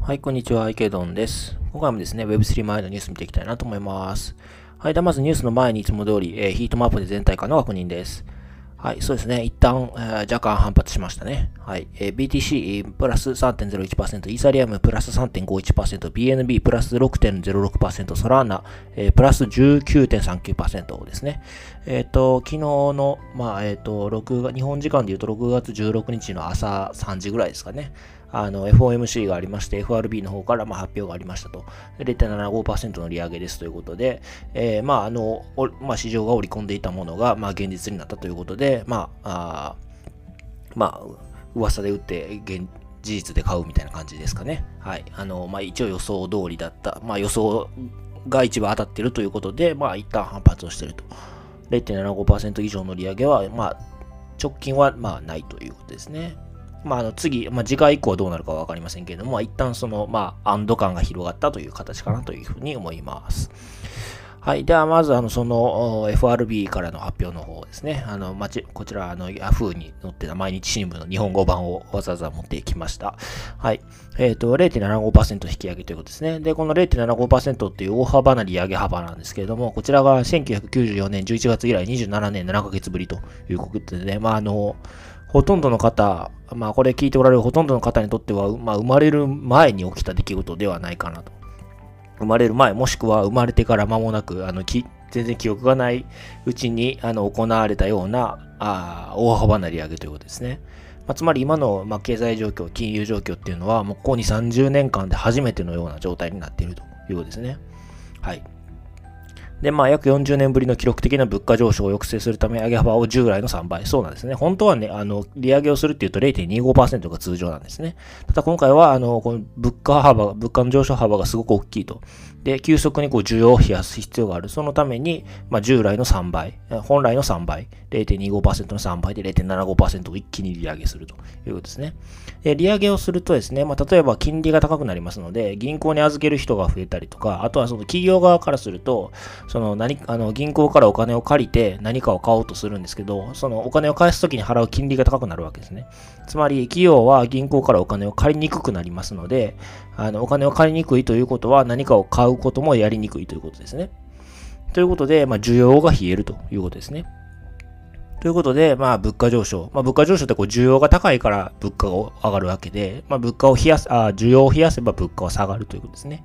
はい、こんにちは、池ドンです。今回もですね、Web3 前のニュース見ていきたいなと思います。はい、ではまずニュースの前にいつも通り、えー、ヒートマップで全体化の確認です。はい、そうですね。一旦、えー、若干反発しましたね。はい。えー、BTC プラス3.01%、イーサリアムプラス3.51%、BNB プラス6.06%、ソラーナ、えー、プラス19.39%ですね。えっ、ー、と、昨日の、まあ、えっ、ー、と、6日本時間で言うと6月16日の朝3時ぐらいですかね。あの FOMC がありまして、FRB の方からま発表がありましたと。0.75%の利上げですということで、えー、まあ、あの、まあ、市場が織り込んでいたものが、まあ、現実になったということで、まあ、あまあ、噂で打って現、事実で買うみたいな感じですかね。はい。あの、まあ、一応予想通りだった。まあ、予想が一番当たってるということで、まあ、一旦反発をしていると。0.75%以上の利上げは、まあ、直近は、まあ、ないということですね。まあ、あの次、まあ、次回以降どうなるかは分かりませんけれども、まあ、一旦その、まあ、安堵感が広がったという形かなというふうに思います。はい。では、まず、あの、その、FRB からの発表の方ですね。あの、まち、こちら、あの、Yahoo に載ってた毎日新聞の日本語版をわざわざ持ってきました。はい。えっ、ー、と、0.75%引き上げということですね。で、この0.75%っていう大幅な利上げ幅なんですけれども、こちらが1994年11月以来27年7ヶ月ぶりということでね、まあ、あの、ほとんどの方、まあこれ聞いておられるほとんどの方にとっては、まあ生まれる前に起きた出来事ではないかなと。生まれる前、もしくは生まれてから間もなく、あの、き全然記憶がないうちにあの行われたようなあ大幅な利上げということですね。まあ、つまり今の、まあ、経済状況、金融状況っていうのは、もうここに30年間で初めてのような状態になっているということですね。はい。で、まあ、約40年ぶりの記録的な物価上昇を抑制するため、上げ幅を従来の3倍。そうなんですね。本当はね、あの、利上げをするっていうと0.25%が通常なんですね。ただ今回は、あの、この物価幅、物価の上昇幅がすごく大きいと。で、急速にこう需要を冷やす必要がある。そのために、まあ、従来の3倍、本来の3倍、0.25%の3倍で0.75%を一気に利上げするということですね。で、利上げをするとですね、まあ、例えば金利が高くなりますので、銀行に預ける人が増えたりとか、あとはその企業側からすると、その何、あの、銀行からお金を借りて何かを買おうとするんですけど、そのお金を返すときに払う金利が高くなるわけですね。つまり、企業は銀行からお金を借りにくくなりますので、あの、お金を借りにくいということは何かを買うこともやりにくいということですね。ということで、まあ、需要が冷えるということですね。ということで、まあ、物価上昇。まあ、物価上昇ってこう、需要が高いから物価が上がるわけで、まあ、物価を冷やす、あ、需要を冷やせば物価は下がるということですね。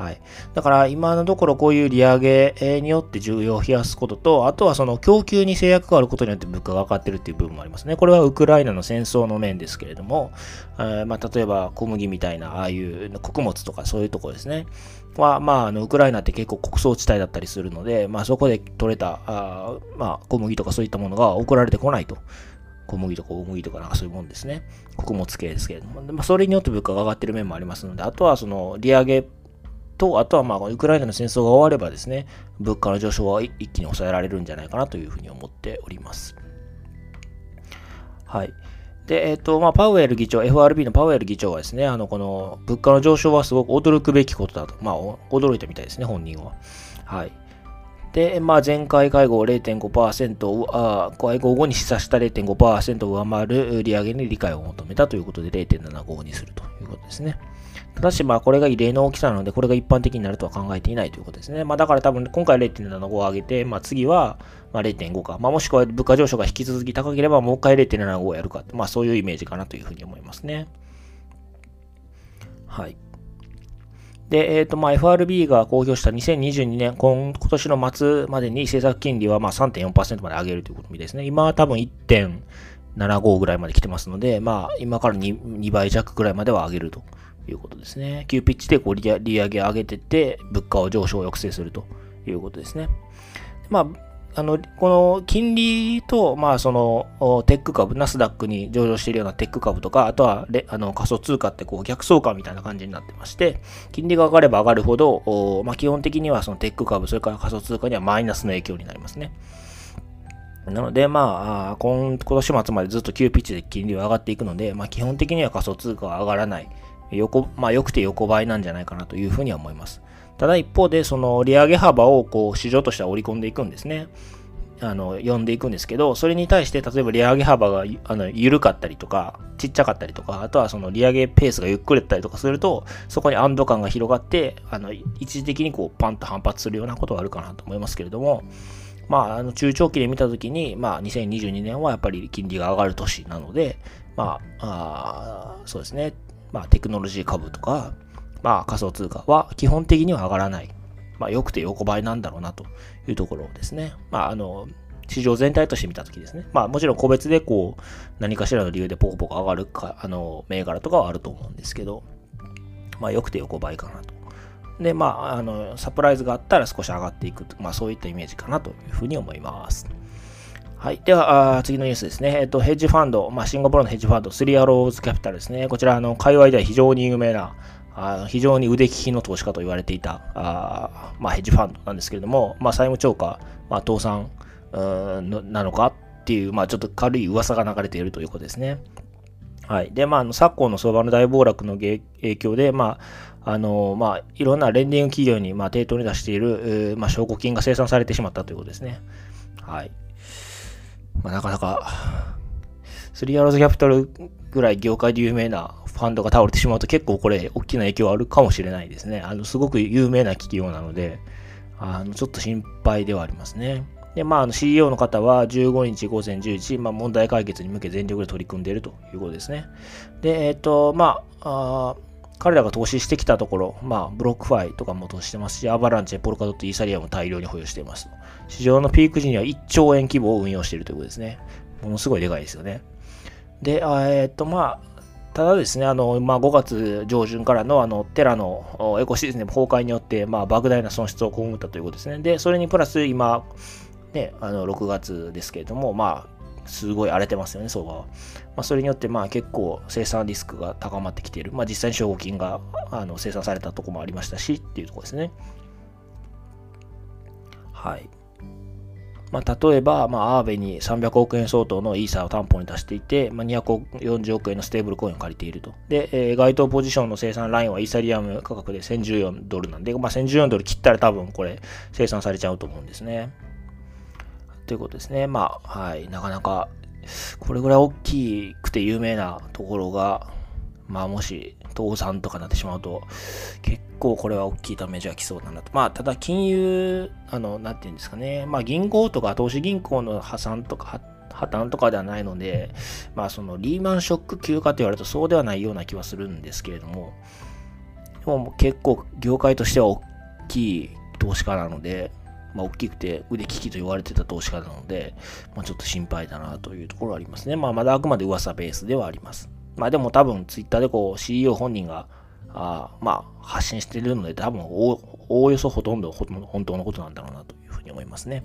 はい。だから今のところこういう利上げによって需要を冷やすことと、あとはその供給に制約があることによって物価が上がってるっていう部分もありますね。これはウクライナの戦争の面ですけれども、え、まあ、例えば小麦みたいなああいう穀物とかそういうとこですね。は、まあ、あの、ウクライナって結構穀倉地帯だったりするので、まあ、そこで取れた、あまあ、小麦とかそういったものが送られてこないと。小麦とか大麦とかなんかそういうもんですね。穀物系ですけれども。まあ、それによって物価が上がってる面もありますので、あとはその利上げと、あとはまあ、ウクライナの戦争が終わればですね、物価の上昇は一気に抑えられるんじゃないかなというふうに思っております。はい。で、えっ、ー、と、まあ、パウエル議長、FRB のパウエル議長はですね、あの、この物価の上昇はすごく驚くべきことだと、まあ、驚いたみたいですね、本人は。はい。で、まあ、前回会合0.5%あ会合後に示唆した0.5%を上回る利上げに理解を求めたということで0.75にするということですね。ただし、まあ、これが異例の大きさなので、これが一般的になるとは考えていないということですね。まあ、だから多分、今回0.75を上げて、まあ、次は、まあ、0.5か。まあ、もしくは物価上昇が引き続き高ければ、もう一回0.75をやるか。まあ、そういうイメージかなというふうに思いますね。はい。で、えっ、ー、と、まあ、FRB が公表した2022年、今今年の末までに政策金利はまあ3.4%まで上げるということですね。今は多分1.75ぐらいまで来てますので、まあ、今から 2, 2倍弱ぐらいまでは上げるということですね。急ピッチでこう利上げ上げてって、物価を上昇を抑制するということですね。まあ、あの、この金利と、まあ、その、テック株、ナスダックに上場しているようなテック株とか、あとは、あの、仮想通貨ってこう逆相関みたいな感じになってまして、金利が上がれば上がるほど、まあ、基本的にはそのテック株、それから仮想通貨にはマイナスの影響になりますね。なので、まあ、今年末までずっと急ピッチで金利は上がっていくので、まあ、基本的には仮想通貨は上がらない。横、まあ、良くて横ばいなんじゃないかなというふうには思います。ただ一方で、その利上げ幅をこう市場としては織り込んでいくんですね。あの、読んでいくんですけど、それに対して、例えば利上げ幅が、あの、緩かったりとか、ちっちゃかったりとか、あとはその利上げペースがゆっくりだったりとかすると、そこに安堵感が広がって、あの、一時的にこう、パンと反発するようなことがあるかなと思いますけれども、まあ、あの、中長期で見たときに、まあ、2022年はやっぱり金利が上がる年なので、まあ、あそうですね、まあ、テクノロジー株とか、まあ、仮想通貨は基本的には上がらない。まあ、良くて横ばいなんだろうなというところですね。まあ、あの、市場全体として見たときですね。まあ、もちろん個別でこう、何かしらの理由でポコポコ上がるか、あの、銘柄とかはあると思うんですけど、まあ、良くて横ばいかなと。で、まあ、あの、サプライズがあったら少し上がっていくまあ、そういったイメージかなというふうに思います。はい。では、次のニュースですね。えっと、ヘッジファンド、まあ、シンガポールのヘッジファンド、スリアローズキャピタルですね。こちら、あの、界隈では非常に有名な、あ非常に腕利きの投資家と言われていた、あまあ、ヘッジファンドなんですけれども、まあ、債務超過、まあ、倒産なのかっていう、まあ、ちょっと軽い噂が流れているということですね。はい。で、まあ、あの昨今の相場の大暴落の影響で、まあ、あの、まあ、いろんなレンディング企業に、まあ、抵当に出している、まあ、証拠金が生産されてしまったということですね。はい。まあ、なかなか、スリーアローズキャピタルぐらい業界で有名なファンドが倒れてしまうと結構これ大きな影響あるかもしれないですね。あの、すごく有名な企業なので、あの、ちょっと心配ではありますね。で、まあ、あの CEO の方は15日午前10時、まあ、問題解決に向け全力で取り組んでいるということですね。で、えっ、ー、と、まあ、あ彼らが投資してきたところ、まあ、ブロックファイとかも投資してますし、アバランチ、ポルカドット、イーサリアム大量に保有しています。市場のピーク時には1兆円規模を運用しているということですね。ものすごいでかいですよね。で、えー、っと、まあ、ただですね、あの、まあ、5月上旬からの、あの、テラのエコシステム崩壊によって、まあ、莫大な損失を被ったということですね。で、それにプラス、今、ね、あの、6月ですけれども、まあ、すごい荒れてますよね、相場は。まあ、それによって、まあ、結構生産リスクが高まってきている。まあ、実際に証拠金があの生産されたところもありましたし、っていうところですね。はい。まあ、例えば、まあ、アーベに300億円相当のイーサーを担保に出していて、まあ、240億円のステーブルコインを借りていると。で、えー、該当ポジションの生産ラインはイーサリアム価格で1014ドルなんで、まあ、1014ドル切ったら多分これ生産されちゃうと思うんですね。ということですね。まあ、はい、なかなか、これぐらい大きくて有名なところが、まあ、もし、倒産とかなってしまうと、結構これは大きいダメージが来そうだなと。まあ、ただ金融、あの、なんていうんですかね。まあ、銀行とか投資銀行の破産とか、破綻とかではないので、まあ、そのリーマンショック級かと言われるとそうではないような気はするんですけれども、でも結構業界としては大きい投資家なので、まあ、大きくて腕利きと言われてた投資家なので、まあ、ちょっと心配だなというところはありますね。まあ、まだあくまで噂ベースではあります。まあ、でも多分ツイッターでこう CEO 本人があまあ、発信しているので、多分おおよそほとんど本当のことなんだろうなというふうに思いますね。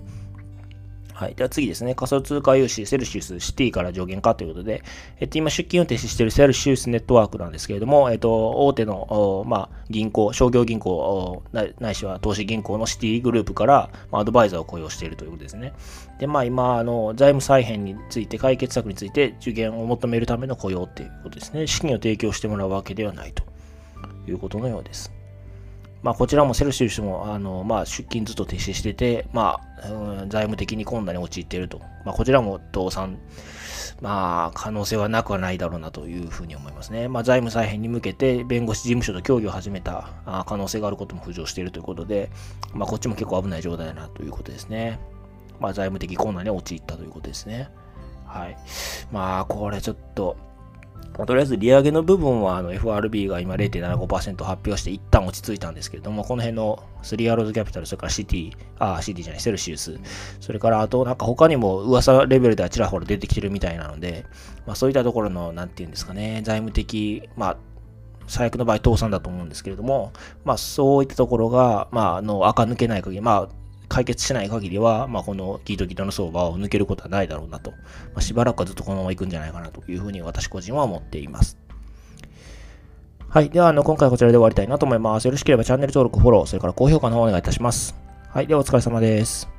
はい。では次ですね。仮想通貨融資、セルシウス、シティから上限化ということで、えっと、今出金を停止しているセルシウスネットワークなんですけれども、えっと、大手の、まあ、銀行、商業銀行、ないしは投資銀行のシティグループから、まあ、アドバイザーを雇用しているということですね。で、まあ、今、あの、財務再編について、解決策について、受験を求めるための雇用っていうことですね。資金を提供してもらうわけではないということのようです。まあ、こちらもセルシウスも、あの、まあ、出勤ずっと停止してて、まあ、うん、財務的に困難に陥っていると。まあ、こちらも倒産、まあ、可能性はなくはないだろうなというふうに思いますね。まあ、財務再編に向けて、弁護士事務所と協議を始めた可能性があることも浮上しているということで、まあ、こっちも結構危ない状態だなということですね。まあ、財務的困難に陥ったということですね。はい。まあ、これちょっと、まあ、とりあえず利上げの部分はあの FRB が今0.75%発表して一旦落ち着いたんですけれども、この辺のスリアローズキャピタル、それからシティ、あ、シティじゃない、セルシウス、それからあとなんか他にも噂レベルではちらほら出てきてるみたいなので、まあそういったところの、なんていうんですかね、財務的、まあ最悪の場合倒産だと思うんですけれども、まあそういったところが、まあ、あの、垢抜けない限り、まあ解決しない限りは、まあ、このギトギトの相場を抜けることはないだろうなと。まあ、しばらくはずっとこのまま行くんじゃないかなというふうに私個人は思っています。はい。では、あの、今回はこちらで終わりたいなと思います。よろしければチャンネル登録、フォロー、それから高評価の方お願いいたします。はい。では、お疲れ様です。